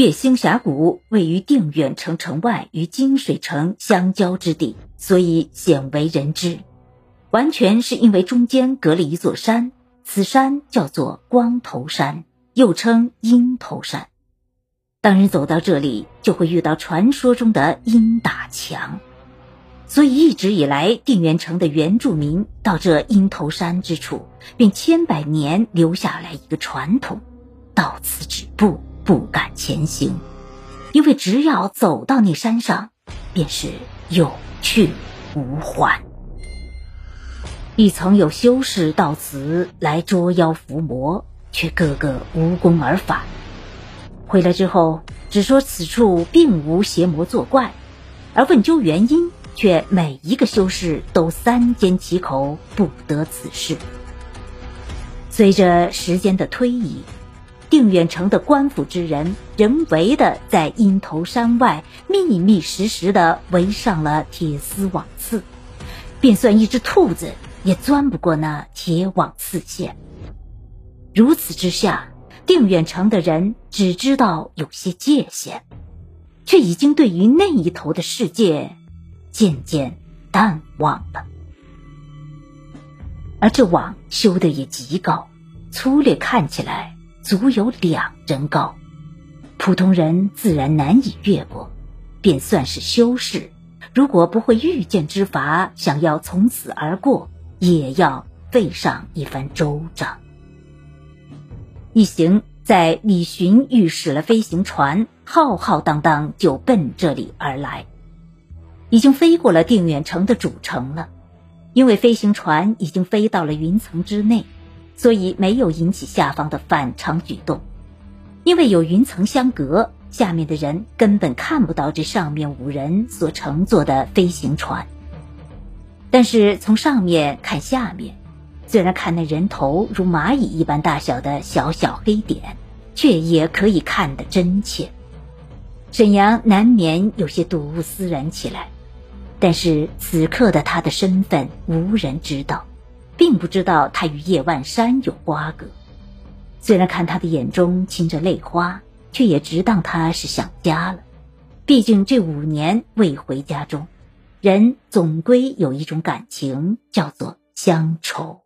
月星峡谷位于定远城城外与金水城相交之地，所以鲜为人知。完全是因为中间隔了一座山，此山叫做光头山，又称鹰头山。当人走到这里，就会遇到传说中的鹰打墙。所以一直以来，定远城的原住民到这鹰头山之处，便千百年留下来一个传统：到此止步，不敢前行。因为只要走到那山上，便是有去无还。亦曾有修士到此来捉妖伏魔，却个个无功而返。回来之后，只说此处并无邪魔作怪，而问究原因。却每一个修士都三缄其口，不得此事。随着时间的推移，定远城的官府之人人为的在鹰头山外密密实实的围上了铁丝网刺，便算一只兔子也钻不过那铁网刺线。如此之下，定远城的人只知道有些界限，却已经对于那一头的世界。渐渐淡忘了，而这网修的也极高，粗略看起来足有两人高，普通人自然难以越过。便算是修士，如果不会御剑之法，想要从此而过，也要费上一番周章。一行在李寻御使了飞行船，浩浩荡荡就奔这里而来。已经飞过了定远城的主城了，因为飞行船已经飞到了云层之内，所以没有引起下方的反常举动。因为有云层相隔，下面的人根本看不到这上面五人所乘坐的飞行船。但是从上面看下面，虽然看那人头如蚂蚁一般大小的小小黑点，却也可以看得真切。沈阳难免有些睹物思人起来。但是此刻的他的身份无人知道，并不知道他与叶万山有瓜葛。虽然看他的眼中噙着泪花，却也只当他是想家了。毕竟这五年未回家中，人总归有一种感情，叫做乡愁。